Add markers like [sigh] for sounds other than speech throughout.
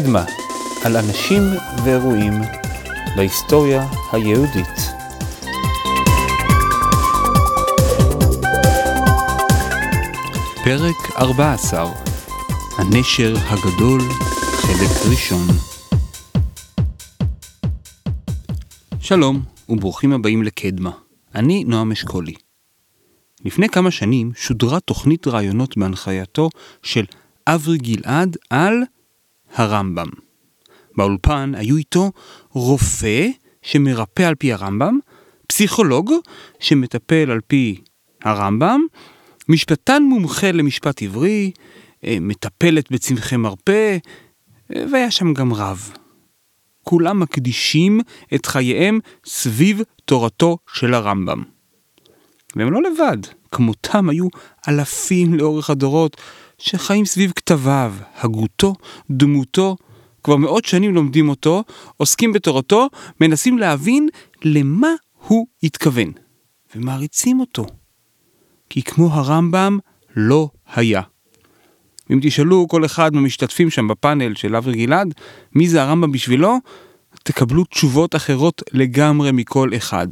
קדמה, על אנשים ואירועים בהיסטוריה היהודית. פרק 14 הנשר הגדול, חלק ראשון. שלום, וברוכים הבאים לקדמה. אני נועם אשכולי. לפני כמה שנים שודרה תוכנית ראיונות בהנחייתו של אברי גלעד על הרמב"ם. באולפן היו איתו רופא שמרפא על פי הרמב"ם, פסיכולוג שמטפל על פי הרמב"ם, משפטן מומחה למשפט עברי, אה, מטפלת בצמחי מרפא, אה, והיה שם גם רב. כולם מקדישים את חייהם סביב תורתו של הרמב"ם. והם לא לבד, כמותם היו אלפים לאורך הדורות שחיים סביב כתביו, הגותו, דמותו, כבר מאות שנים לומדים אותו, עוסקים בתורתו, מנסים להבין למה הוא התכוון, ומעריצים אותו. כי כמו הרמב"ם, לא היה. אם תשאלו כל אחד מהמשתתפים שם בפאנל של אברי גלעד, מי זה הרמב"ם בשבילו, תקבלו תשובות אחרות לגמרי מכל אחד.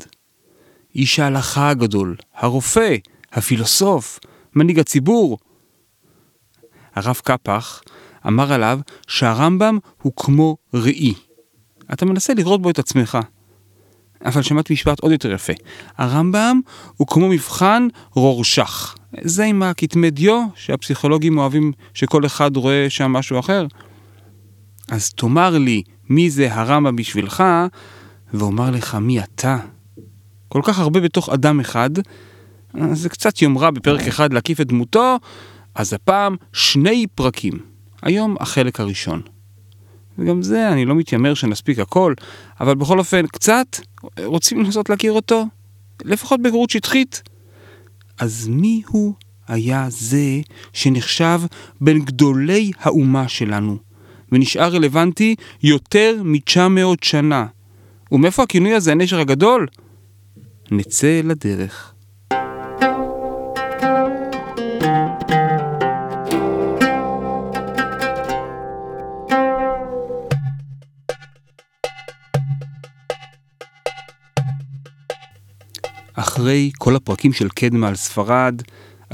איש ההלכה הגדול, הרופא, הפילוסוף, מנהיג הציבור. הרב קפח אמר עליו שהרמב"ם הוא כמו ראי. אתה מנסה לראות בו את עצמך. אבל שמעתי משפט עוד יותר יפה. הרמב"ם הוא כמו מבחן רורשך. זה עם הכתמי דיו, שהפסיכולוגים אוהבים שכל אחד רואה שם משהו אחר. אז תאמר לי מי זה הרמב"ם בשבילך, ואומר לך מי אתה. כל כך הרבה בתוך אדם אחד, זה קצת יומרה בפרק אחד להקיף את דמותו, אז הפעם שני פרקים. היום החלק הראשון. וגם זה, אני לא מתיימר שנספיק הכל, אבל בכל אופן, קצת רוצים לנסות להכיר אותו, לפחות בגרות שטחית. אז מי הוא היה זה שנחשב בין גדולי האומה שלנו, ונשאר רלוונטי יותר מ-900 שנה? ומאיפה הכינוי הזה, הנשר הגדול? נצא לדרך. אחרי כל הפרקים של קדמה על ספרד,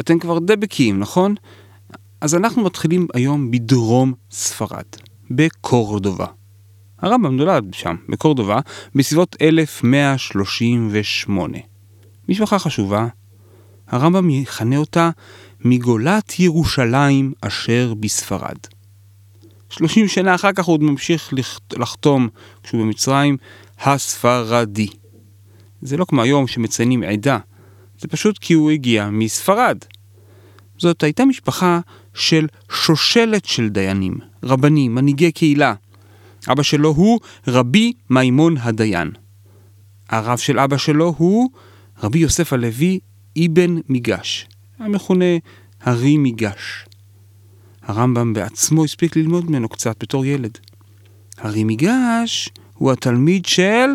אתם כבר די בקיאים, נכון? אז אנחנו מתחילים היום בדרום ספרד, בקורדובה. הרמב"ם נולד שם, בקורדובה, בסביבות 1138. משפחה חשובה, הרמב"ם יכנה אותה מגולת ירושלים אשר בספרד. 30 שנה אחר כך הוא עוד ממשיך לחתום, כשהוא במצרים, הספרדי. זה לא כמו היום שמציינים עדה, זה פשוט כי הוא הגיע מספרד. זאת הייתה משפחה של שושלת של דיינים, רבנים, מנהיגי קהילה. אבא שלו הוא רבי מימון הדיין. הרב של אבא שלו הוא רבי יוסף הלוי אבן מיגש, המכונה הרי מיגש. הרמב"ם בעצמו הספיק ללמוד ממנו קצת בתור ילד. הרי מיגש הוא התלמיד של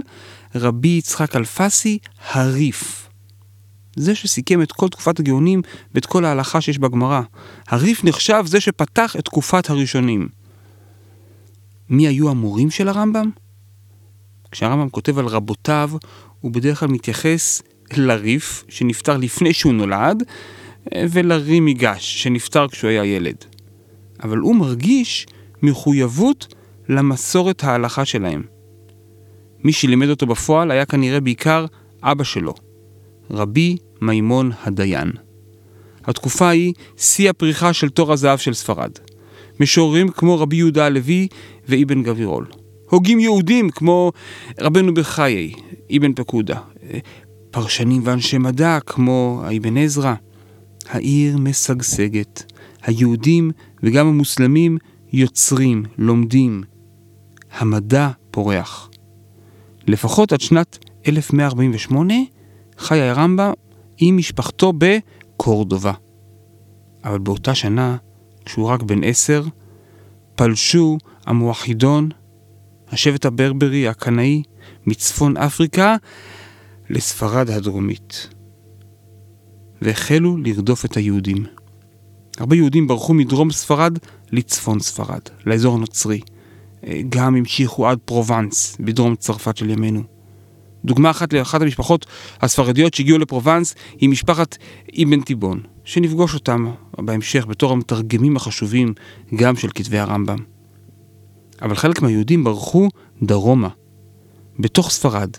רבי יצחק אלפסי הריף. זה שסיכם את כל תקופת הגאונים ואת כל ההלכה שיש בגמרא. הריף נחשב זה שפתח את תקופת הראשונים. מי היו המורים של הרמב"ם? כשהרמב"ם כותב על רבותיו, הוא בדרך כלל מתייחס לריף, שנפטר לפני שהוא נולד, ולרי מיגש, שנפטר כשהוא היה ילד. אבל הוא מרגיש מחויבות למסורת ההלכה שלהם. מי שלימד אותו בפועל היה כנראה בעיקר אבא שלו, רבי מימון הדיין. התקופה היא שיא הפריחה של תור הזהב של ספרד. משוררים כמו רבי יהודה הלוי ואבן גבירול. הוגים יהודים כמו רבנו בחיי, אבן פקודה. פרשנים ואנשי מדע כמו אבן עזרא. העיר משגשגת. היהודים וגם המוסלמים יוצרים, לומדים. המדע פורח. לפחות עד שנת 1148 חי הרמב"ם עם משפחתו בקורדובה. אבל באותה שנה, כשהוא רק בן עשר, פלשו המואחידון, השבט הברברי הקנאי, מצפון אפריקה לספרד הדרומית. והחלו לרדוף את היהודים. הרבה יהודים ברחו מדרום ספרד לצפון ספרד, לאזור הנוצרי. גם המשיכו עד פרובנס, בדרום צרפת של ימינו. דוגמה אחת לאחת המשפחות הספרדיות שהגיעו לפרובנס היא משפחת אבן תיבון, שנפגוש אותם בהמשך בתור המתרגמים החשובים גם של כתבי הרמב"ם. אבל חלק מהיהודים ברחו דרומה, בתוך ספרד,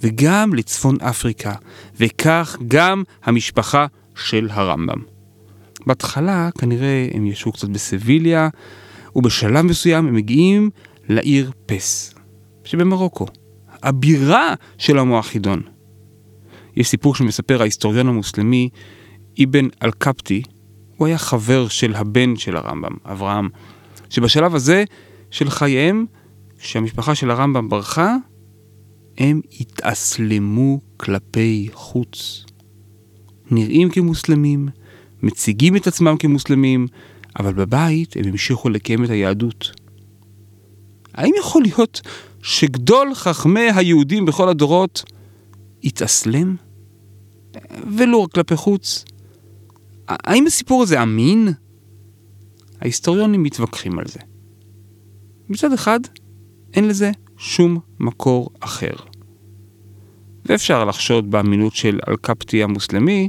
וגם לצפון אפריקה, וכך גם המשפחה של הרמב"ם. בהתחלה כנראה הם ישבו קצת בסביליה, ובשלב מסוים הם מגיעים לעיר פס, שבמרוקו, הבירה של המואחידון. יש סיפור שמספר ההיסטוריון המוסלמי אבן אל-קפטי, הוא היה חבר של הבן של הרמב"ם, אברהם, שבשלב הזה של חייהם, כשהמשפחה של הרמב"ם ברחה, הם התאסלמו כלפי חוץ. נראים כמוסלמים, מציגים את עצמם כמוסלמים, אבל בבית הם המשיכו לקיים את היהדות. האם יכול להיות שגדול חכמי היהודים בכל הדורות התאסלם? ולא רק כלפי חוץ. האם הסיפור הזה אמין? ההיסטוריונים מתווכחים על זה. מצד אחד, אין לזה שום מקור אחר. ואפשר לחשוד באמינות של אלקפטי המוסלמי,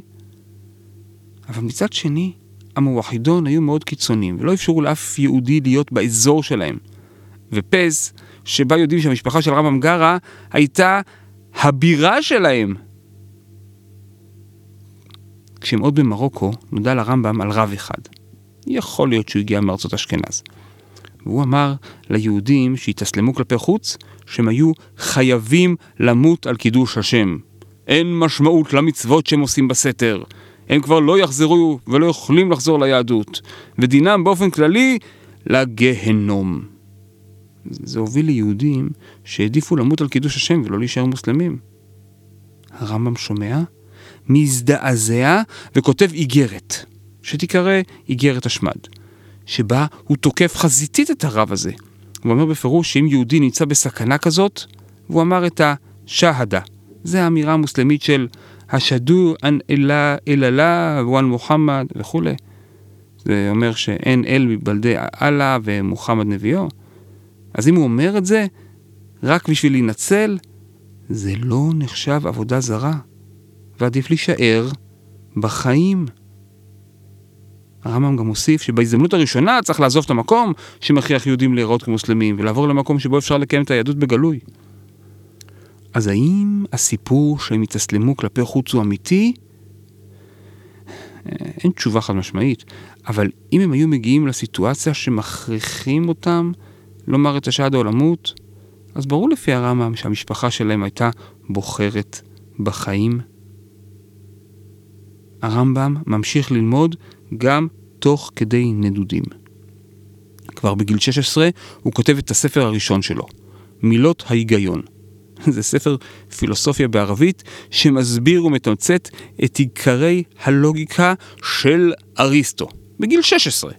אבל מצד שני, המוחידון היו מאוד קיצוניים, ולא אפשרו לאף יהודי להיות באזור שלהם. ופז, שבה יודעים שהמשפחה של רמב"ם גרה, הייתה הבירה שלהם. כשהם עוד במרוקו, נודע לרמב"ם על רב אחד. יכול להיות שהוא הגיע מארצות אשכנז. והוא אמר ליהודים שהתאסלמו כלפי חוץ, שהם היו חייבים למות על קידוש השם. אין משמעות למצוות שהם עושים בסתר. הם כבר לא יחזרו ולא יכולים לחזור ליהדות, ודינם באופן כללי לגהנום. זה הוביל ליהודים שהעדיפו למות על קידוש השם ולא להישאר מוסלמים. הרמב"ם שומע, מזדעזע וכותב איגרת, שתיקרא איגרת השמד, שבה הוא תוקף חזיתית את הרב הזה. הוא אומר בפירוש שאם יהודי נמצא בסכנה כזאת, והוא אמר את השהדה. זה האמירה המוסלמית של השדו אן אלה אללה ואן מוחמד וכולי. זה אומר שאין אל מבלדי אללה ומוחמד נביאו. אז אם הוא אומר את זה רק בשביל להינצל, זה לא נחשב עבודה זרה, ועדיף להישאר בחיים. הרמב"ם גם מוסיף שבהזדמנות הראשונה צריך לעזוב את המקום שמכריח יהודים להיראות כמוסלמים ולעבור למקום שבו אפשר לקיים את היהדות בגלוי. אז האם הסיפור שהם התאסלמו כלפי חוץ הוא אמיתי? אין תשובה חד משמעית, אבל אם הם היו מגיעים לסיטואציה שמכריחים אותם לומר את השד או למות, אז ברור לפי הרמב"ם שהמשפחה שלהם הייתה בוחרת בחיים. הרמב"ם ממשיך ללמוד גם תוך כדי נדודים. כבר בגיל 16 הוא כותב את הספר הראשון שלו, מילות ההיגיון. [laughs] זה ספר פילוסופיה בערבית שמסביר ומתמצת את עיקרי הלוגיקה של אריסטו, בגיל 16.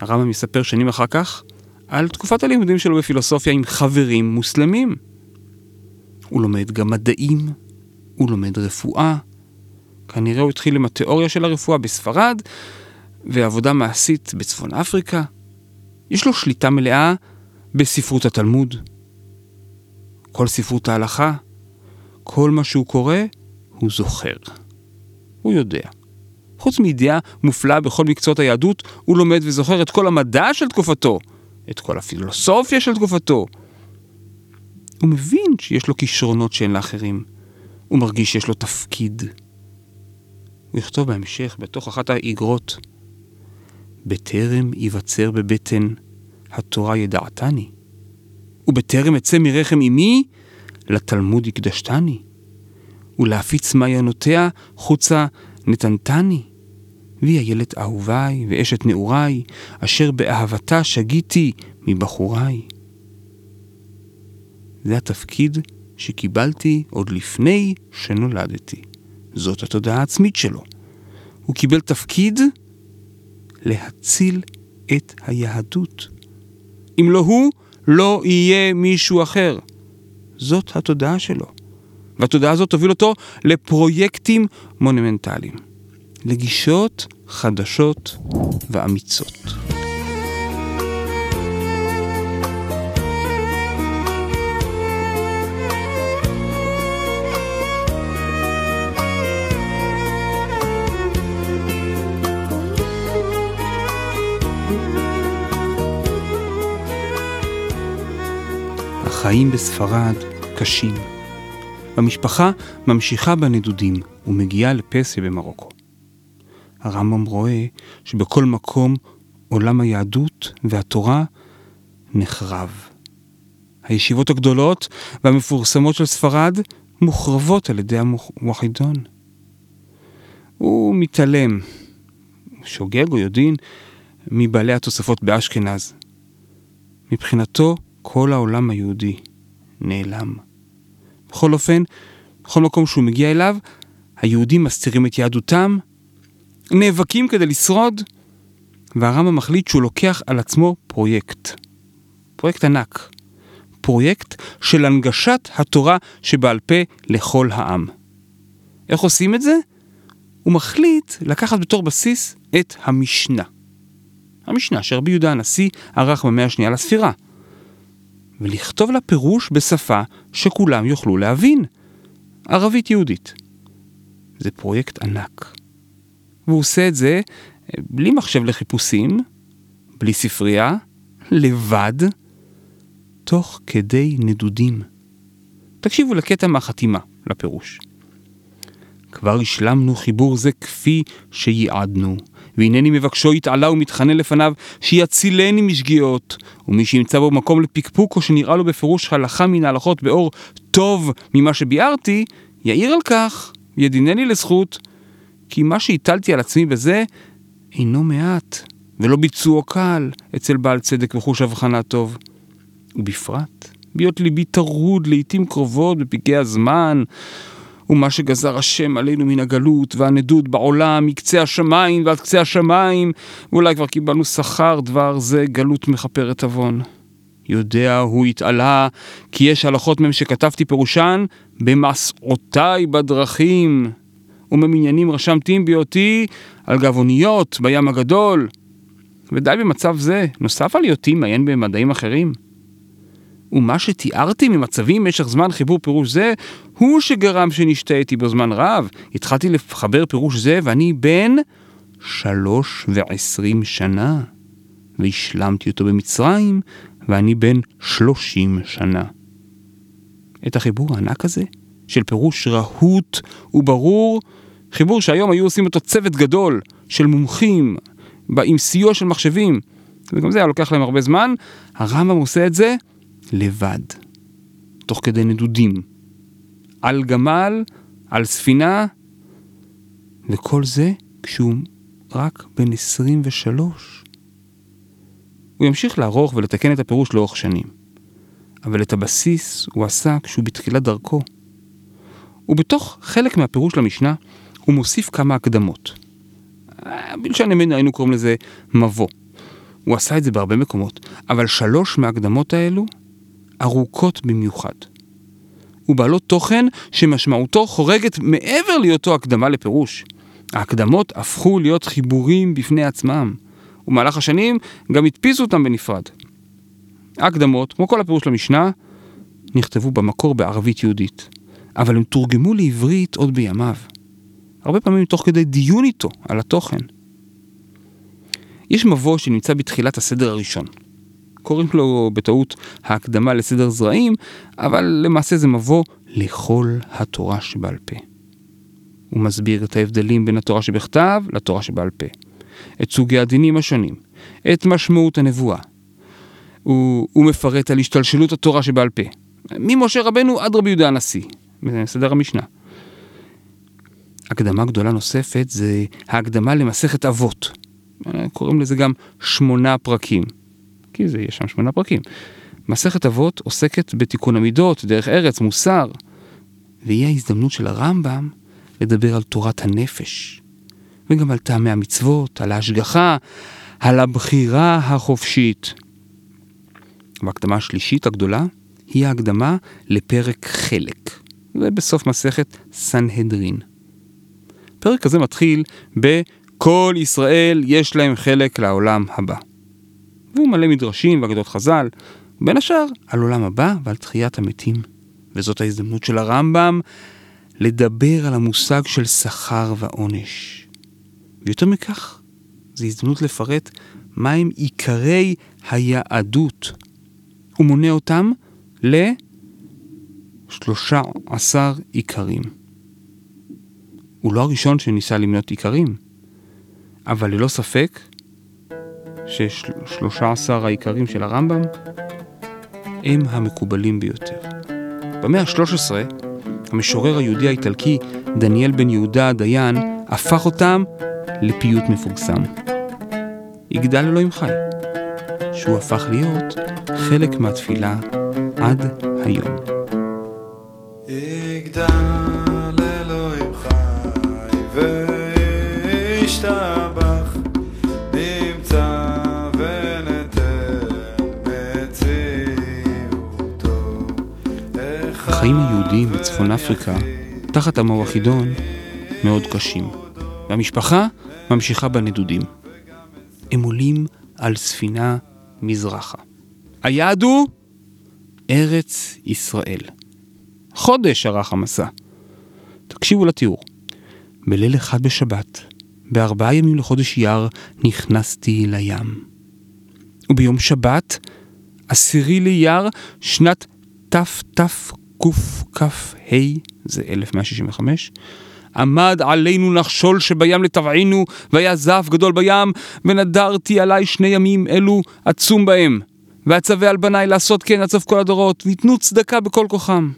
הרמב"ם מספר שנים אחר כך על תקופת הלימודים שלו בפילוסופיה עם חברים מוסלמים. הוא לומד גם מדעים, הוא לומד רפואה. כנראה הוא התחיל עם התיאוריה של הרפואה בספרד, ועבודה מעשית בצפון אפריקה. יש לו שליטה מלאה בספרות התלמוד. כל ספרות ההלכה, כל מה שהוא קורא, הוא זוכר. הוא יודע. חוץ מידיעה מופלאה בכל מקצועות היהדות, הוא לומד וזוכר את כל המדע של תקופתו, את כל הפילוסופיה של תקופתו. הוא מבין שיש לו כישרונות שאין לאחרים. הוא מרגיש שיש לו תפקיד. הוא יכתוב בהמשך, בתוך אחת האיגרות, בטרם ייווצר בבטן, התורה ידעתני. ובטרם אצא מרחם אמי, לתלמוד הקדשתני. ולהפיץ מעיינותיה חוצה נתנתני. והיא איילת אהוביי ואשת נעוריי, אשר באהבתה שגיתי מבחוריי. זה התפקיד שקיבלתי עוד לפני שנולדתי. זאת התודעה העצמית שלו. הוא קיבל תפקיד להציל את היהדות. אם לא הוא, לא יהיה מישהו אחר. זאת התודעה שלו. והתודעה הזאת תוביל אותו לפרויקטים מונומנטליים. לגישות חדשות ואמיצות. החיים בספרד קשים. המשפחה ממשיכה בנדודים ומגיעה לפסיה במרוקו. הרמב"ם רואה שבכל מקום עולם היהדות והתורה נחרב. הישיבות הגדולות והמפורסמות של ספרד מוחרבות על ידי המוחידון. הוא מתעלם, שוגג או יודעין, מבעלי התוספות באשכנז. מבחינתו, כל העולם היהודי נעלם. בכל אופן, בכל מקום שהוא מגיע אליו, היהודים מסתירים את יהדותם, נאבקים כדי לשרוד, והרמב"ם מחליט שהוא לוקח על עצמו פרויקט. פרויקט ענק. פרויקט של הנגשת התורה שבעל פה לכל העם. איך עושים את זה? הוא מחליט לקחת בתור בסיס את המשנה. המשנה שרבי יהודה הנשיא ערך במאה השנייה לספירה. ולכתוב לה פירוש בשפה שכולם יוכלו להבין. ערבית יהודית. זה פרויקט ענק. והוא עושה את זה אה, בלי מחשב לחיפושים, בלי ספרייה, לבד, תוך כדי נדודים. תקשיבו לקטע מהחתימה, לפירוש. כבר השלמנו חיבור זה כפי שייעדנו, והנני מבקשו יתעלה ומתחנן לפניו שיצילני משגיאות, ומי שימצא בו מקום לפקפוק או שנראה לו בפירוש הלכה מן ההלכות באור טוב ממה שביארתי, יעיר על כך, ידינני לזכות, כי מה שהטלתי על עצמי בזה אינו מעט, ולא ביצועו קל אצל בעל צדק וחוש הבחנה טוב. ובפרט, בהיות ליבי טרוד לעתים קרובות בפגעי הזמן, ומה שגזר השם עלינו מן הגלות והנדוד בעולם מקצה השמיים ועד קצה השמיים, ואולי כבר קיבלנו שכר דבר זה גלות מכפרת עוון. יודע הוא התעלה, כי יש הלכות מהם שכתבתי פירושן במסעותיי בדרכים, וממניינים רשמתים בהיותי על גבוניות בים הגדול. ודי במצב זה, נוסף על היותי מעיין במדעים אחרים. ומה שתיארתי ממצבים במשך זמן חיבור פירוש זה, הוא שגרם שנשתהיתי בו זמן רב. התחלתי לחבר פירוש זה ואני בן שלוש ועשרים שנה. והשלמתי אותו במצרים, ואני בן שלושים שנה. את החיבור הענק הזה, של פירוש רהוט וברור, חיבור שהיום היו עושים אותו צוות גדול של מומחים, עם סיוע של מחשבים, וגם זה היה לוקח להם הרבה זמן, הרמב"ם עושה את זה לבד, תוך כדי נדודים. על גמל, על ספינה, וכל זה כשהוא רק בן 23. הוא ימשיך לערוך ולתקן את הפירוש לאורך שנים, אבל את הבסיס הוא עשה כשהוא בתחילת דרכו. ובתוך חלק מהפירוש למשנה הוא מוסיף כמה הקדמות. בלשון ימין היינו קוראים לזה מבוא. הוא עשה את זה בהרבה מקומות, אבל שלוש מההקדמות האלו ארוכות במיוחד. ובעלות תוכן שמשמעותו חורגת מעבר להיותו הקדמה לפירוש. ההקדמות הפכו להיות חיבורים בפני עצמם, ומהלך השנים גם הדפיסו אותם בנפרד. ההקדמות, כמו כל הפירוש למשנה, נכתבו במקור בערבית יהודית, אבל הם תורגמו לעברית עוד בימיו. הרבה פעמים תוך כדי דיון איתו על התוכן. יש מבוא שנמצא בתחילת הסדר הראשון, קוראים לו בטעות ההקדמה לסדר זרעים, אבל למעשה זה מבוא לכל התורה שבעל פה. הוא מסביר את ההבדלים בין התורה שבכתב לתורה שבעל פה, את סוגי הדינים השונים, את משמעות הנבואה. הוא, הוא מפרט על השתלשלות התורה שבעל פה, ממשה רבנו עד רבי יהודה הנשיא, בסדר המשנה. הקדמה גדולה נוספת זה ההקדמה למסכת אבות. קוראים לזה גם שמונה פרקים. כי זה, יש שם שמונה פרקים. מסכת אבות עוסקת בתיקון המידות, דרך ארץ, מוסר. והיא ההזדמנות של הרמב"ם לדבר על תורת הנפש, וגם על טעמי המצוות, על ההשגחה, על הבחירה החופשית. וההקדמה השלישית הגדולה היא ההקדמה לפרק חלק. זה בסוף מסכת סנהדרין. הפרק הזה מתחיל ב"כל ישראל יש להם חלק לעולם הבא". והוא מלא מדרשים ואגדות חז"ל, בין השאר על עולם הבא ועל תחיית המתים. וזאת ההזדמנות של הרמב"ם לדבר על המושג של שכר ועונש. ויותר מכך, זו הזדמנות לפרט מהם עיקרי היהדות. הוא מונה אותם ל-13 עיקרים. הוא לא הראשון שניסה למנות עיקרים, אבל ללא ספק ש-13 העיקרים של הרמב"ם הם המקובלים ביותר. במאה ה-13, המשורר היהודי האיטלקי דניאל בן יהודה הדיין הפך אותם לפיוט מפורסם. יגדל אלוהים חי, שהוא הפך להיות חלק מהתפילה עד היום. בצפון אפריקה תחת המוחידון מאוד קשים והמשפחה ממשיכה בנדודים. הם עולים על ספינה מזרחה. היעד הוא ארץ ישראל. חודש ערך המסע. תקשיבו לתיאור. בליל אחד בשבת, בארבעה ימים לחודש אייר, נכנסתי לים. וביום שבת, עשירי לאייר, שנת תתקכ"ה, זה 1165, עמד עלינו נחשול שבים לטבענו, והיה זף גדול בים, ונדרתי עלי שני ימים אלו עצום בהם. ואצווה על בניי לעשות כן סוף כל הדורות, ויתנו צדקה בכל כוחם.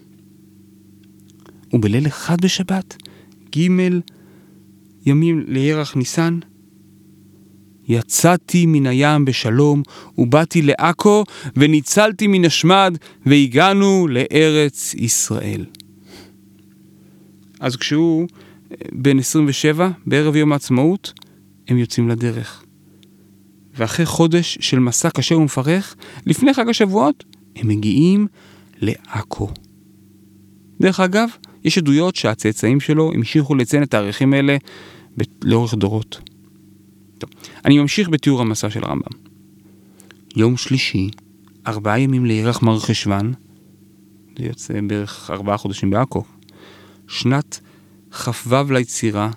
ובליל אחד בשבת, ג' ימים לירח ניסן, יצאתי מן הים בשלום, ובאתי לעכו, וניצלתי מן השמד, והגענו לארץ ישראל. אז כשהוא בן 27, בערב יום העצמאות, הם יוצאים לדרך. ואחרי חודש של מסע קשה ומפרך, לפני חג השבועות, הם מגיעים לעכו. דרך אגב, יש עדויות שהצאצאים שלו המשיכו לציין את התאריכים האלה לאורך דורות. טוב, אני ממשיך בתיאור המסע של הרמב"ם. יום שלישי, ארבעה ימים לירח מר חשוון, זה יוצא בערך ארבעה חודשים בעכו. שנת כ"ו ליצירה,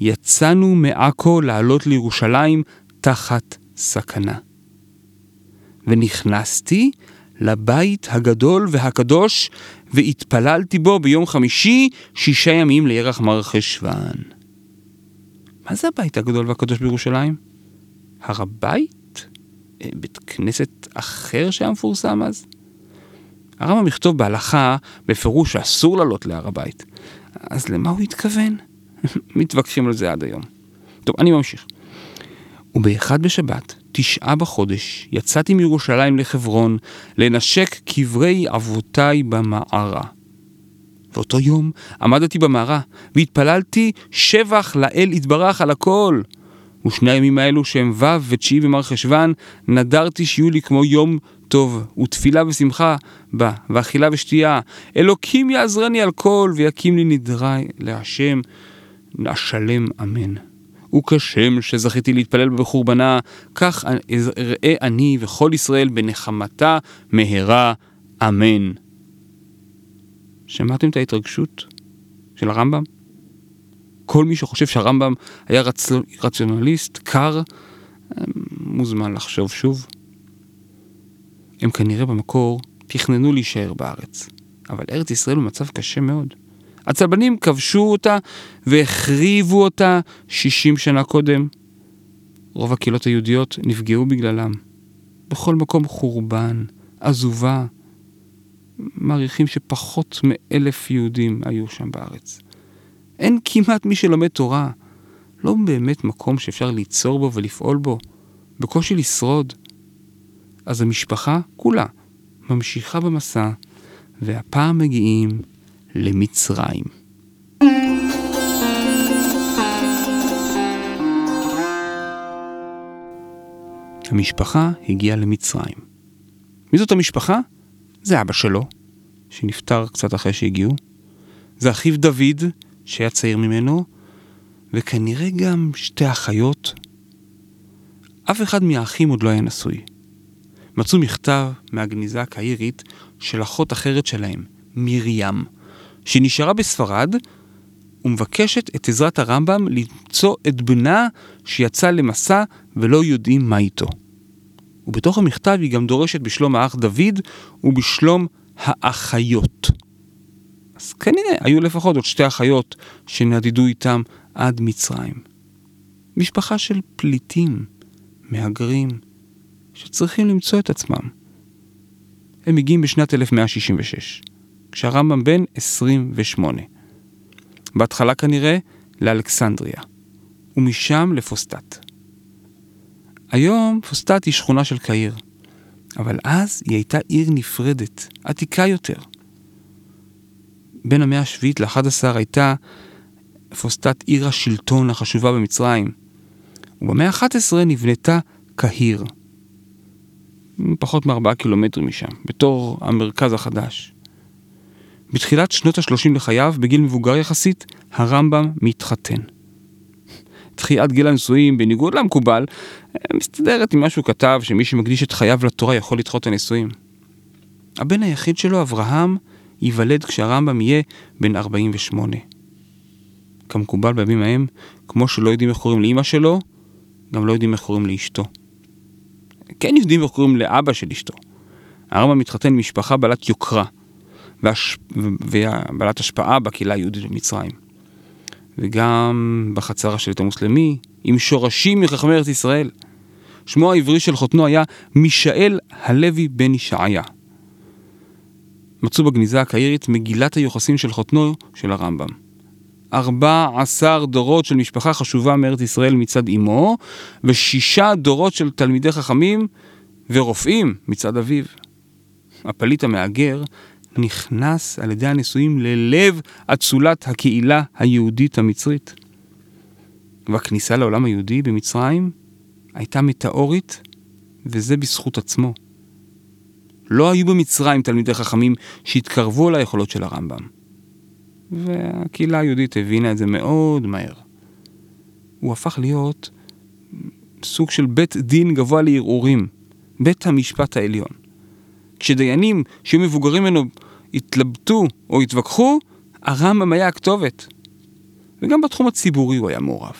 יצאנו מעכו לעלות לירושלים תחת סכנה. ונכנסתי לבית הגדול והקדוש, והתפללתי בו ביום חמישי, שישה ימים לירח מר חשוון. מה זה הבית הגדול והקדוש בירושלים? הר הבית? אה, בית כנסת אחר שהיה מפורסם אז? הרמב"ם יכתוב בהלכה בפירוש שאסור לעלות להר הבית. אז למה הוא התכוון? [laughs] מתווכחים על זה עד היום. טוב, אני ממשיך. ובאחד בשבת, תשעה בחודש, יצאתי מירושלים לחברון לנשק קברי אבותיי במערה. ואותו יום עמדתי במערה והתפללתי שבח לאל יתברך על הכל. ושני הימים האלו שהם ו' ותשיעי במר חשוון, נדרתי שיהיו לי כמו יום טוב, ותפילה ושמחה בה, ואכילה ושתייה. אלוקים יעזרני על כל, ויקים לי נדרי להשם, אשלם אמן. וכשם שזכיתי להתפלל בחורבנה, כך אראה אני וכל ישראל בנחמתה מהרה, אמן. שמעתם את ההתרגשות של הרמב"ם? כל מי שחושב שהרמב"ם היה רצ... רציונליסט, קר, מוזמן לחשוב שוב. הם כנראה במקור תכננו להישאר בארץ, אבל ארץ ישראל הוא מצב קשה מאוד. הצלבנים כבשו אותה והחריבו אותה 60 שנה קודם. רוב הקהילות היהודיות נפגעו בגללם. בכל מקום חורבן, עזובה. מעריכים שפחות מאלף יהודים היו שם בארץ. אין כמעט מי שלומד תורה. לא באמת מקום שאפשר ליצור בו ולפעול בו. בקושי לשרוד. אז המשפחה כולה ממשיכה במסע, והפעם מגיעים למצרים. המשפחה הגיעה למצרים. מי זאת המשפחה? זה אבא שלו, שנפטר קצת אחרי שהגיעו. זה אחיו דוד, שהיה צעיר ממנו, וכנראה גם שתי אחיות. אף אחד מהאחים עוד לא היה נשוי. מצאו מכתב מהגניזה הקהירית של אחות אחרת שלהם, מרים, שנשארה בספרד ומבקשת את עזרת הרמב"ם למצוא את בנה שיצא למסע ולא יודעים מה איתו. ובתוך המכתב היא גם דורשת בשלום האח דוד ובשלום האחיות. אז כנראה היו לפחות עוד שתי אחיות שנדדו איתם עד מצרים. משפחה של פליטים, מהגרים, שצריכים למצוא את עצמם. הם מגיעים בשנת 1166, כשהרמב"ם בן 28. בהתחלה כנראה לאלכסנדריה, ומשם לפוסטט. היום פוסטט היא שכונה של קהיר, אבל אז היא הייתה עיר נפרדת, עתיקה יותר. בין המאה השביעית ל-11 הייתה פוסטט עיר השלטון החשובה במצרים, ובמאה ה-11 נבנתה קהיר, פחות מארבעה קילומטרים משם, בתור המרכז החדש. בתחילת שנות ה-30 לחייו, בגיל מבוגר יחסית, הרמב"ם מתחתן. דחיית גיל הנישואים, בניגוד למקובל, מסתדרת עם מה שהוא כתב, שמי שמקדיש את חייו לתורה יכול לדחות את הנישואים. הבן היחיד שלו, אברהם, ייוולד כשהרמב"ם יהיה בן 48. כמקובל בימים ההם, כמו שלא יודעים איך קוראים לאימא שלו, גם לא יודעים איך קוראים לאשתו. כן יודעים איך קוראים לאבא של אשתו. הרמב"ם מתחתן עם משפחה בעלת יוקרה, והש... ובעלת השפעה בקהילה היהודית במצרים. וגם בחצר השליט המוסלמי, עם שורשים מחכמי ארץ ישראל. שמו העברי של חותנו היה מישאל הלוי בן ישעיה. מצאו בגניזה הקהירית מגילת היוחסין של חותנו של הרמב"ם. ארבע עשר דורות של משפחה חשובה מארץ ישראל מצד אמו, ושישה דורות של תלמידי חכמים ורופאים מצד אביו. הפליט המהגר נכנס על ידי הנישואים ללב אצולת הקהילה היהודית המצרית. והכניסה לעולם היהודי במצרים הייתה מטאורית, וזה בזכות עצמו. לא היו במצרים תלמידי חכמים שהתקרבו ליכולות של הרמב"ם. והקהילה היהודית הבינה את זה מאוד מהר. הוא הפך להיות סוג של בית דין גבוה לערעורים, בית המשפט העליון. כשדיינים שהיו מבוגרים ממנו התלבטו או התווכחו, הרמב"ם היה הכתובת. וגם בתחום הציבורי הוא היה מעורב.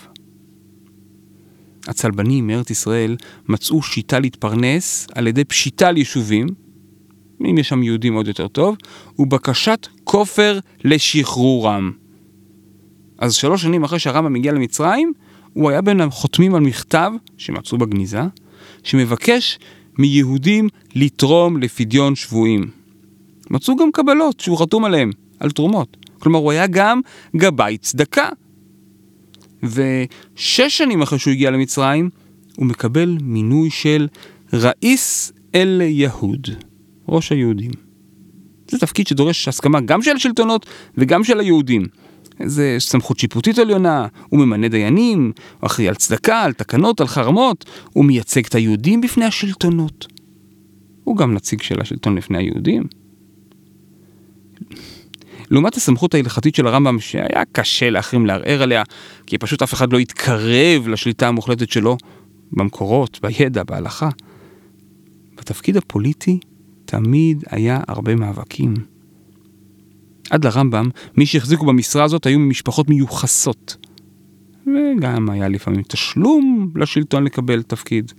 הצלבנים מארץ ישראל מצאו שיטה להתפרנס על ידי פשיטה על יישובים, אם יש שם יהודים עוד יותר טוב, ובקשת כופר לשחרורם. אז שלוש שנים אחרי שהרמב"ם הגיע למצרים, הוא היה בין החותמים על מכתב שמצאו בגניזה, שמבקש מיהודים לתרום לפדיון שבויים. מצאו גם קבלות שהוא חתום עליהן, על תרומות. כלומר, הוא היה גם גבאי צדקה. ושש שנים אחרי שהוא הגיע למצרים, הוא מקבל מינוי של ראיס אל יהוד, ראש היהודים. זה תפקיד שדורש הסכמה גם של השלטונות וגם של היהודים. זה סמכות שיפוטית עליונה, הוא ממנה דיינים, הוא אחראי על צדקה, על תקנות, על חרמות, הוא מייצג את היהודים בפני השלטונות. הוא גם נציג של השלטון לפני היהודים. לעומת הסמכות ההלכתית של הרמב"ם, שהיה קשה לאחרים לערער עליה, כי פשוט אף אחד לא התקרב לשליטה המוחלטת שלו במקורות, בידע, בהלכה. בתפקיד הפוליטי תמיד היה הרבה מאבקים. עד לרמב"ם, מי שהחזיקו במשרה הזאת היו ממשפחות מיוחסות. וגם היה לפעמים תשלום לשלטון לקבל תפקיד.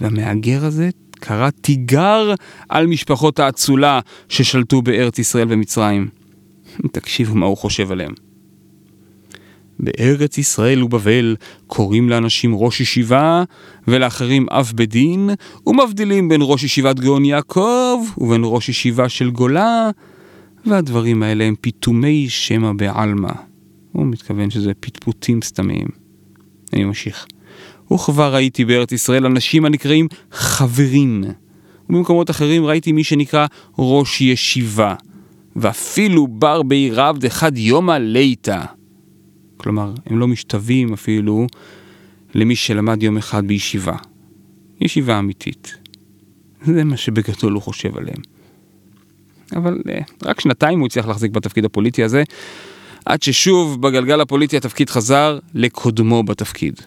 והמהגר הזה קרא תיגר על משפחות האצולה ששלטו בארץ ישראל ומצרים. [laughs] תקשיבו מה הוא חושב עליהם. בארץ ישראל ובבל קוראים לאנשים ראש ישיבה ולאחרים אב בדין ומבדילים בין ראש ישיבת גאון יעקב ובין ראש ישיבה של גולה והדברים האלה הם פיתומי שמא בעלמא. הוא מתכוון שזה פטפוטים סתמיים. אני ממשיך. וכבר ראיתי בארץ ישראל אנשים הנקראים חברים, ובמקומות אחרים ראיתי מי שנקרא ראש ישיבה, ואפילו בר בי רב דחד יומא ליתא. כלומר, הם לא משתווים אפילו למי שלמד יום אחד בישיבה. ישיבה אמיתית. זה מה שבגדול הוא חושב עליהם. אבל uh, רק שנתיים הוא הצליח להחזיק בתפקיד הפוליטי הזה, עד ששוב בגלגל הפוליטי התפקיד חזר לקודמו בתפקיד.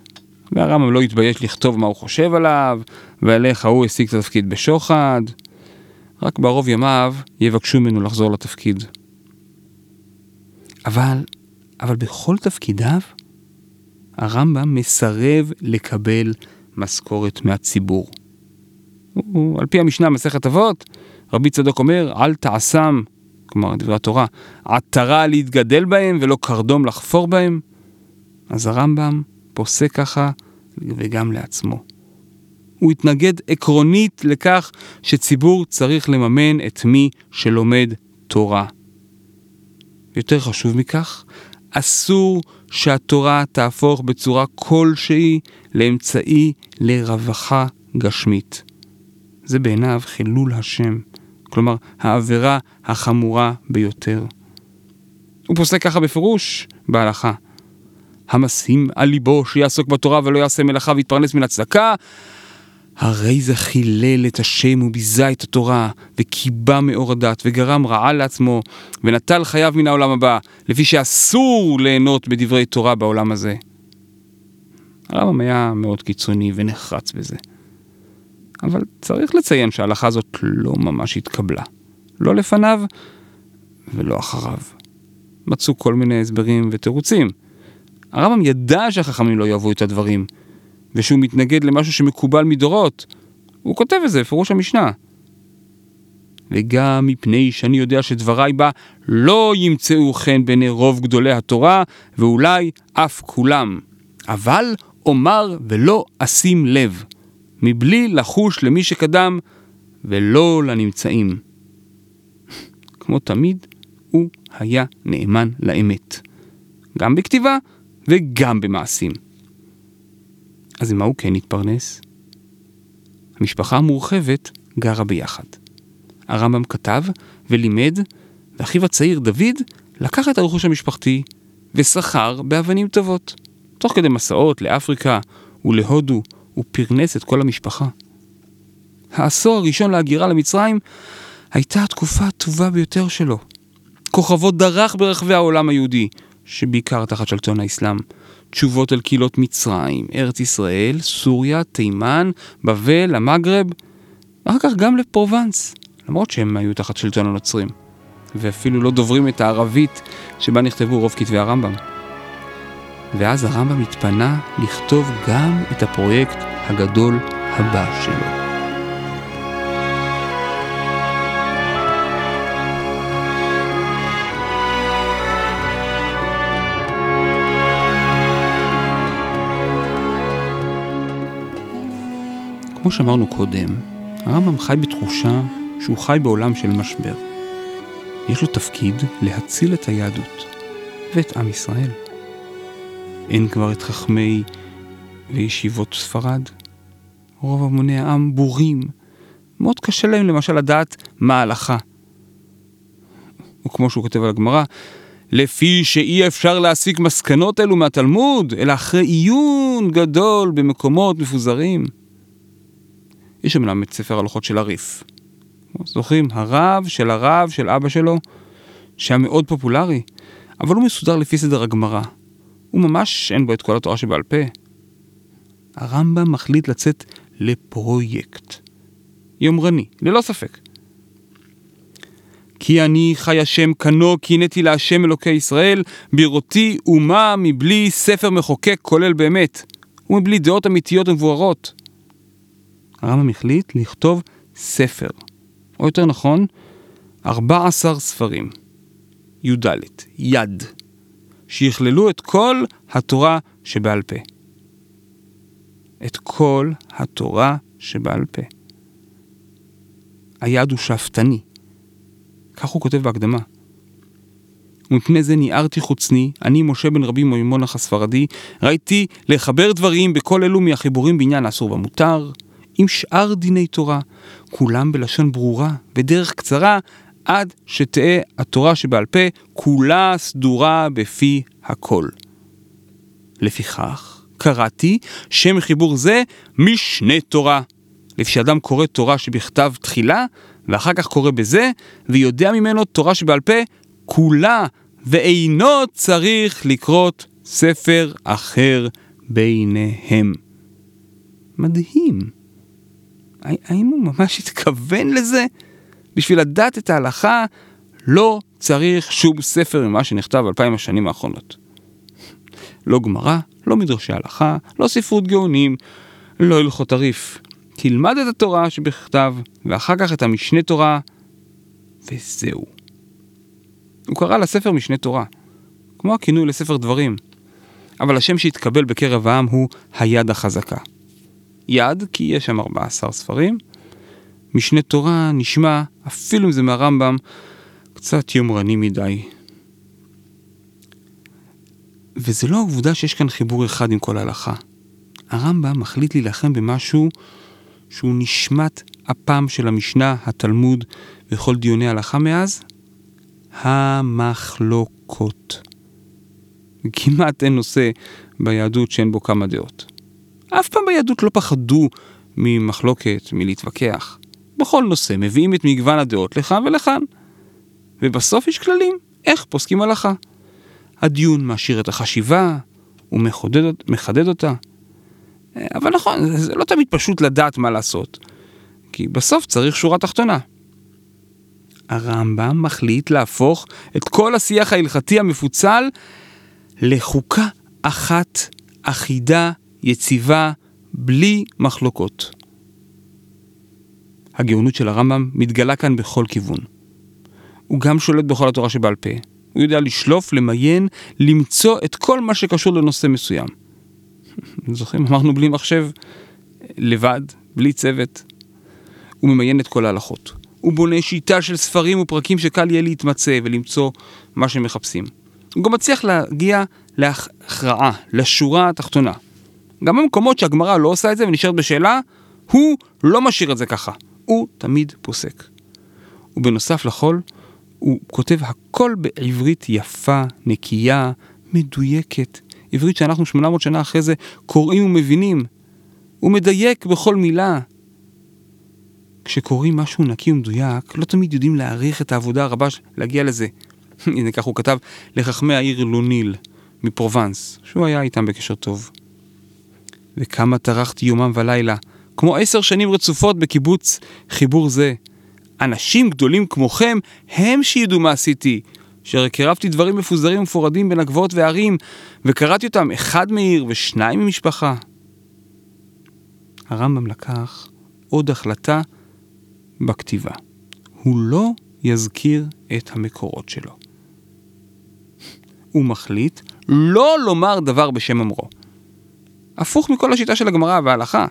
והרמב"ם לא התבייש לכתוב מה הוא חושב עליו, ועל איך ההוא השיג את התפקיד בשוחד. רק בערוב ימיו יבקשו ממנו לחזור לתפקיד. אבל, אבל בכל תפקידיו, הרמב"ם מסרב לקבל משכורת מהציבור. הוא, על פי המשנה מסכת אבות, רבי צדוק אומר, אל תעשם, כלומר דברי התורה, עטרה להתגדל בהם ולא קרדום לחפור בהם. אז הרמב"ם פוסק ככה וגם לעצמו. הוא התנגד עקרונית לכך שציבור צריך לממן את מי שלומד תורה. יותר חשוב מכך, אסור שהתורה תהפוך בצורה כלשהי לאמצעי לרווחה גשמית. זה בעיניו חילול השם, כלומר העבירה החמורה ביותר. הוא פוסק ככה בפירוש בהלכה. המשים על ליבו שיעסוק בתורה ולא יעשה מלאכה ויתפרנס מן הצדקה, הרי זה חילל את השם וביזה את התורה, וקיבע מאור הדת, וגרם רעה לעצמו, ונטל חייו מן העולם הבא, לפי שאסור ליהנות בדברי תורה בעולם הזה. הרמב"ם היה מאוד קיצוני ונחרץ בזה. אבל צריך לציין שההלכה הזאת לא ממש התקבלה. לא לפניו ולא אחריו. מצאו כל מיני הסברים ותירוצים. הרמב"ם ידע שהחכמים לא יאהבו את הדברים, ושהוא מתנגד למשהו שמקובל מדורות. הוא כותב את זה בפירוש המשנה. וגם מפני שאני יודע שדבריי בה לא ימצאו חן בעיני רוב גדולי התורה, ואולי אף כולם. אבל אומר ולא אשים לב, מבלי לחוש למי שקדם, ולא לנמצאים. [laughs] כמו תמיד, הוא היה נאמן לאמת. גם בכתיבה וגם במעשים. אז עם מה הוא כן התפרנס? המשפחה המורחבת גרה ביחד. הרמב"ם כתב ולימד, ואחיו הצעיר דוד לקח את הרכוש המשפחתי ושכר באבנים טובות. תוך כדי מסעות לאפריקה ולהודו, הוא פרנס את כל המשפחה. העשור הראשון להגירה למצרים הייתה התקופה הטובה ביותר שלו. כוכבו דרך ברחבי העולם היהודי, שבעיקר תחת שלטון האסלאם. תשובות על קהילות מצרים, ארץ ישראל, סוריה, תימן, בבל, המגרב, ואחר כך גם לפרובנס, למרות שהם היו תחת שלטון הנוצרים, ואפילו לא דוברים את הערבית שבה נכתבו רוב כתבי הרמב"ם. ואז הרמב"ם התפנה לכתוב גם את הפרויקט הגדול הבא שלו. כמו שאמרנו קודם, הרמב"ם חי בתחושה שהוא חי בעולם של משבר. יש לו תפקיד להציל את היהדות ואת עם ישראל. אין כבר את חכמי וישיבות ספרד. רוב המוני העם בורים. מאוד קשה להם למשל לדעת מה ההלכה. או כמו שהוא כותב על הגמרא, לפי שאי אפשר להסיק מסקנות אלו מהתלמוד, אלא אחרי עיון גדול במקומות מפוזרים. יש אמנם את ספר הלוחות של הריף. זוכרים? הרב של הרב של אבא שלו, שהיה מאוד פופולרי, אבל הוא מסודר לפי סדר הגמרא. הוא ממש אין בו את כל התורה שבעל פה. הרמב"ם מחליט לצאת לפרויקט. יומרני, ללא ספק. כי אני חי השם כנו, קינאתי להשם אלוקי ישראל, בראותי אומה מבלי ספר מחוקק כולל באמת, ומבלי דעות אמיתיות ומבוארות. הרמב"ם החליט לכתוב ספר, או יותר נכון, 14 ספרים, י"ד, יד, שיכללו את כל התורה שבעל פה. את כל התורה שבעל פה. היד הוא שאפתני. כך הוא כותב בהקדמה. ומפני זה ניערתי חוצני, אני משה בן רבי מימונח הספרדי, ראיתי לחבר דברים בכל אלו מהחיבורים בעניין האסור והמותר, עם שאר דיני תורה, כולם בלשון ברורה, בדרך קצרה, עד שתהא התורה שבעל פה, כולה סדורה בפי הכל. לפיכך, קראתי שם חיבור זה משנה תורה. לפי שאדם קורא תורה שבכתב תחילה, ואחר כך קורא בזה, ויודע ממנו תורה שבעל פה, כולה, ואינו צריך לקרות ספר אחר ביניהם. מדהים. האם הוא ממש התכוון לזה? בשביל לדעת את ההלכה לא צריך שום ספר ממה שנכתב אלפיים השנים האחרונות. לא גמרא, לא מדרשי הלכה, לא ספרות גאונים, לא הלכות הריף. תלמד את התורה שבכתב, ואחר כך את המשנה תורה וזהו. הוא קרא לספר משנה תורה, כמו הכינוי לספר דברים, אבל השם שהתקבל בקרב העם הוא היד החזקה. יד, כי יש שם 14 ספרים. משנה תורה נשמע, אפילו אם זה מהרמב"ם, קצת יומרני מדי. וזה לא העובדה שיש כאן חיבור אחד עם כל ההלכה. הרמב"ם מחליט להילחם במשהו שהוא נשמת אפם של המשנה, התלמוד וכל דיוני ההלכה מאז, המחלוקות. כמעט אין נושא ביהדות שאין בו כמה דעות. אף פעם ביהדות לא פחדו ממחלוקת, מלהתווכח. בכל נושא מביאים את מגוון הדעות לכאן ולכאן. ובסוף יש כללים, איך פוסקים הלכה. הדיון מעשיר את החשיבה, הוא מחודד, מחדד אותה. אבל נכון, זה לא תמיד פשוט לדעת מה לעשות. כי בסוף צריך שורה תחתונה. הרמב"ם מחליט להפוך את כל השיח ההלכתי המפוצל לחוקה אחת, אחידה, יציבה, בלי מחלוקות. הגאונות של הרמב"ם מתגלה כאן בכל כיוון. הוא גם שולט בכל התורה שבעל פה. הוא יודע לשלוף, למיין, למצוא את כל מה שקשור לנושא מסוים. [laughs] זוכרים? אמרנו בלי מחשב, לבד, בלי צוות. הוא ממיין את כל ההלכות. הוא בונה שיטה של ספרים ופרקים שקל יהיה להתמצא ולמצוא מה שמחפשים. הוא גם מצליח להגיע להכרעה, לשורה התחתונה. גם במקומות שהגמרא לא עושה את זה ונשארת בשאלה, הוא לא משאיר את זה ככה. הוא תמיד פוסק. ובנוסף לכל, הוא כותב הכל בעברית יפה, נקייה, מדויקת. עברית שאנחנו 800 שנה אחרי זה קוראים ומבינים. הוא מדייק בכל מילה. כשקוראים משהו נקי ומדויק, לא תמיד יודעים להעריך את העבודה הרבה להגיע לזה. [laughs] הנה כך הוא כתב לחכמי העיר לוניל מפרובנס, שהוא היה איתם בקשר טוב. וכמה טרחתי יומם ולילה, כמו עשר שנים רצופות בקיבוץ חיבור זה. אנשים גדולים כמוכם הם שידעו מה עשיתי, שהרי קירבתי דברים מפוזרים ומפורדים בין הגבעות והערים, וקראתי אותם אחד מעיר ושניים ממשפחה. הרמב"ם לקח עוד החלטה בכתיבה. הוא לא יזכיר את המקורות שלו. הוא מחליט לא לומר דבר בשם אמרו. הפוך מכל השיטה של הגמרא וההלכה,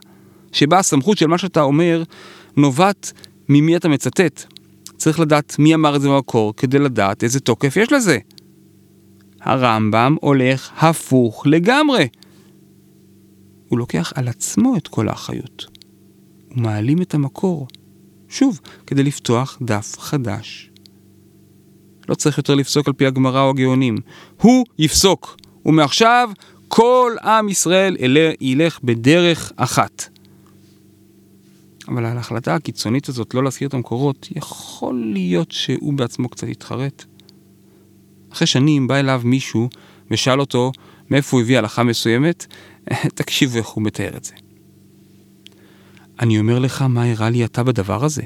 שבה הסמכות של מה שאתה אומר נובעת ממי אתה מצטט. צריך לדעת מי אמר את זה במקור כדי לדעת איזה תוקף יש לזה. הרמב"ם הולך הפוך לגמרי. הוא לוקח על עצמו את כל האחריות. הוא מעלים את המקור. שוב, כדי לפתוח דף חדש. לא צריך יותר לפסוק על פי הגמרא או הגאונים. הוא יפסוק, ומעכשיו כל עם ישראל ילך בדרך אחת. אבל על ההחלטה הקיצונית הזאת לא להזכיר את המקורות, יכול להיות שהוא בעצמו קצת יתחרט. אחרי שנים בא אליו מישהו ושאל אותו מאיפה הוא הביא הלכה מסוימת, [laughs] תקשיבו איך הוא מתאר את זה. אני אומר לך מה הראה לי אתה בדבר הזה.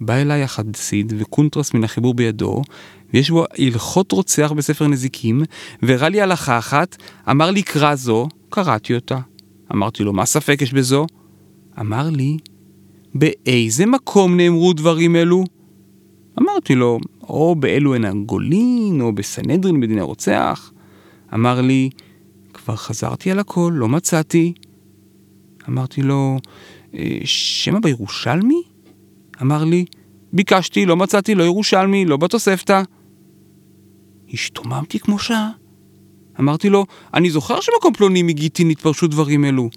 בא אליי החסיד וקונטרס מן החיבור בידו, ויש בו הלכות רוצח בספר נזיקים, והראה לי הלכה אחת, אמר לי קרא זו, קראתי אותה. אמרתי לו, מה ספק יש בזו? אמר לי, באיזה מקום נאמרו דברים אלו? אמרתי לו, או באלו הן הגולין, או בסנהדרין בדיני רוצח. אמר לי, כבר חזרתי על הכל, לא מצאתי. אמרתי לו, אה, שמא בירושלמי? אמר לי, ביקשתי, לא מצאתי, לא ירושלמי, לא בתוספתא. השתוממתי כמו שעה. אמרתי לו, אני זוכר שמקום פלוני מגיטין התפרשו דברים אלו.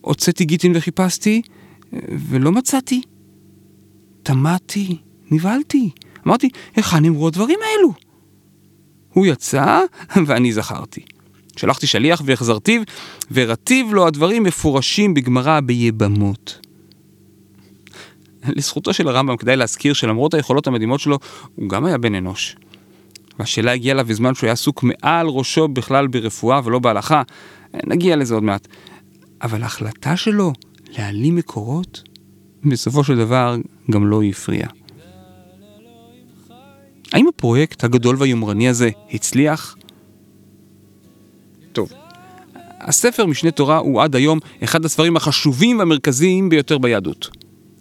הוצאתי גיטין וחיפשתי, ולא מצאתי. תמהתי, נבהלתי. אמרתי, היכן נאמרו הדברים האלו? הוא יצא, ואני זכרתי. שלחתי שליח והחזרתיו, ורטיב לו הדברים מפורשים בגמרא ביבמות. לזכותו של הרמב"ם כדאי להזכיר שלמרות היכולות המדהימות שלו, הוא גם היה בן אנוש. והשאלה הגיעה לה בזמן שהוא היה עסוק מעל ראשו בכלל ברפואה ולא בהלכה. נגיע לזה עוד מעט. אבל ההחלטה שלו להעלים מקורות, בסופו של דבר גם לא הפריע. האם הפרויקט הגדול והיומרני הזה הצליח? טוב, הספר משנה תורה הוא עד היום אחד הספרים החשובים והמרכזיים ביותר ביהדות.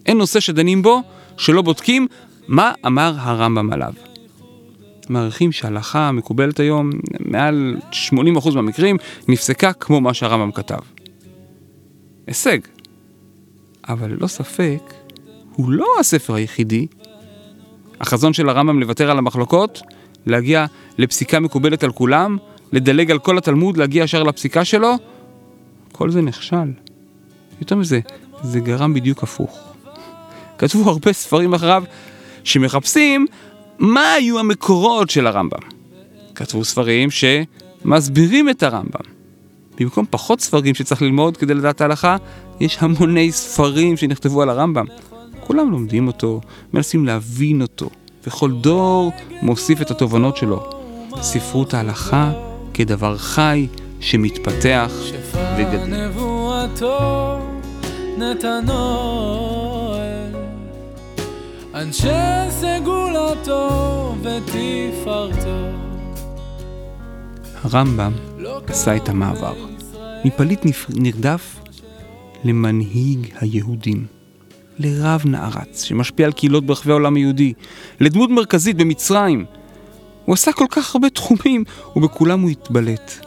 אין נושא שדנים בו שלא בודקים מה אמר הרמב"ם עליו? מעריכים שההלכה המקובלת היום, מעל 80% מהמקרים, נפסקה כמו מה שהרמב"ם כתב. הישג. אבל ללא ספק, הוא לא הספר היחידי. החזון של הרמב"ם לוותר על המחלוקות, להגיע לפסיקה מקובלת על כולם, לדלג על כל התלמוד, להגיע ישר לפסיקה שלו, כל זה נכשל. יותר מזה, זה גרם בדיוק הפוך. כתבו הרבה ספרים אחריו שמחפשים מה היו המקורות של הרמב"ם. כתבו ספרים שמסבירים את הרמב"ם. במקום פחות ספרים שצריך ללמוד כדי לדעת ההלכה, יש המוני ספרים שנכתבו על הרמב"ם. כולם לומדים אותו, מנסים להבין אותו, וכל דור מוסיף את התובנות שלו. ספרות ההלכה כדבר חי שמתפתח וגדל. אנשי סגולתו ותפארתו. הרמב"ם עשה את המעבר מפליט נרדף למנהיג היהודים, לרב נערץ שמשפיע על קהילות ברחבי העולם היהודי, לדמות מרכזית במצרים. הוא עשה כל כך הרבה תחומים, ובכולם הוא התבלט.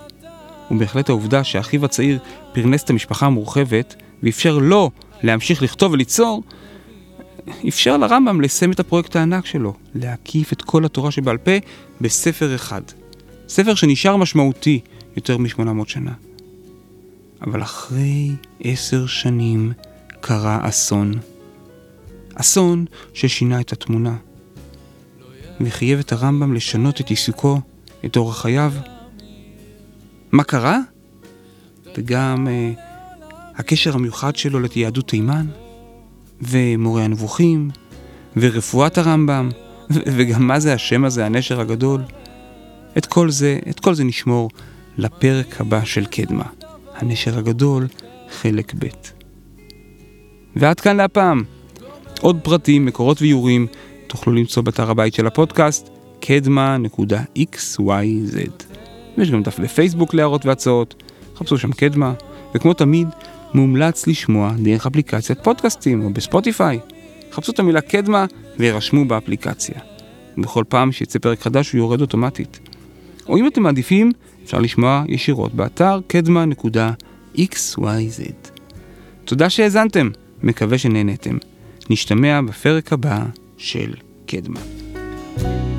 ובהחלט העובדה שאחיו הצעיר פרנס את המשפחה המורחבת, ואפשר לו להמשיך לכתוב וליצור, אפשר לרמב"ם לסיים את הפרויקט הענק שלו, להקיף את כל התורה שבעל פה בספר אחד. ספר שנשאר משמעותי יותר מ-800 שנה. אבל אחרי עשר שנים קרה אסון. אסון ששינה את התמונה, וחייב את הרמב"ם לשנות את עיסוקו, את אורח חייו. מה קרה? וגם uh, הקשר המיוחד שלו ליהדות תימן, ומורה הנבוכים, ורפואת הרמב"ם, [laughs] וגם מה זה השם הזה, הנשר הגדול. את כל זה, את כל זה נשמור לפרק הבא של קדמה, הנשר הגדול, חלק ב'. ועד כאן להפעם. עוד פרטים, מקורות ואיורים תוכלו למצוא באתר הבית של הפודקאסט, קדמה.xyz. ויש גם דף בפייסבוק להערות והצעות, חפשו שם קדמה, וכמו תמיד, מומלץ לשמוע דרך אפליקציית פודקאסטים או בספוטיפיי. חפשו את המילה קדמה וירשמו באפליקציה. בכל פעם שיצא פרק חדש הוא יורד אוטומטית. או אם אתם מעדיפים, אפשר לשמוע ישירות באתר קדמה.xyz. תודה שהאזנתם, מקווה שנהנתם. נשתמע בפרק הבא של קדמה. thank you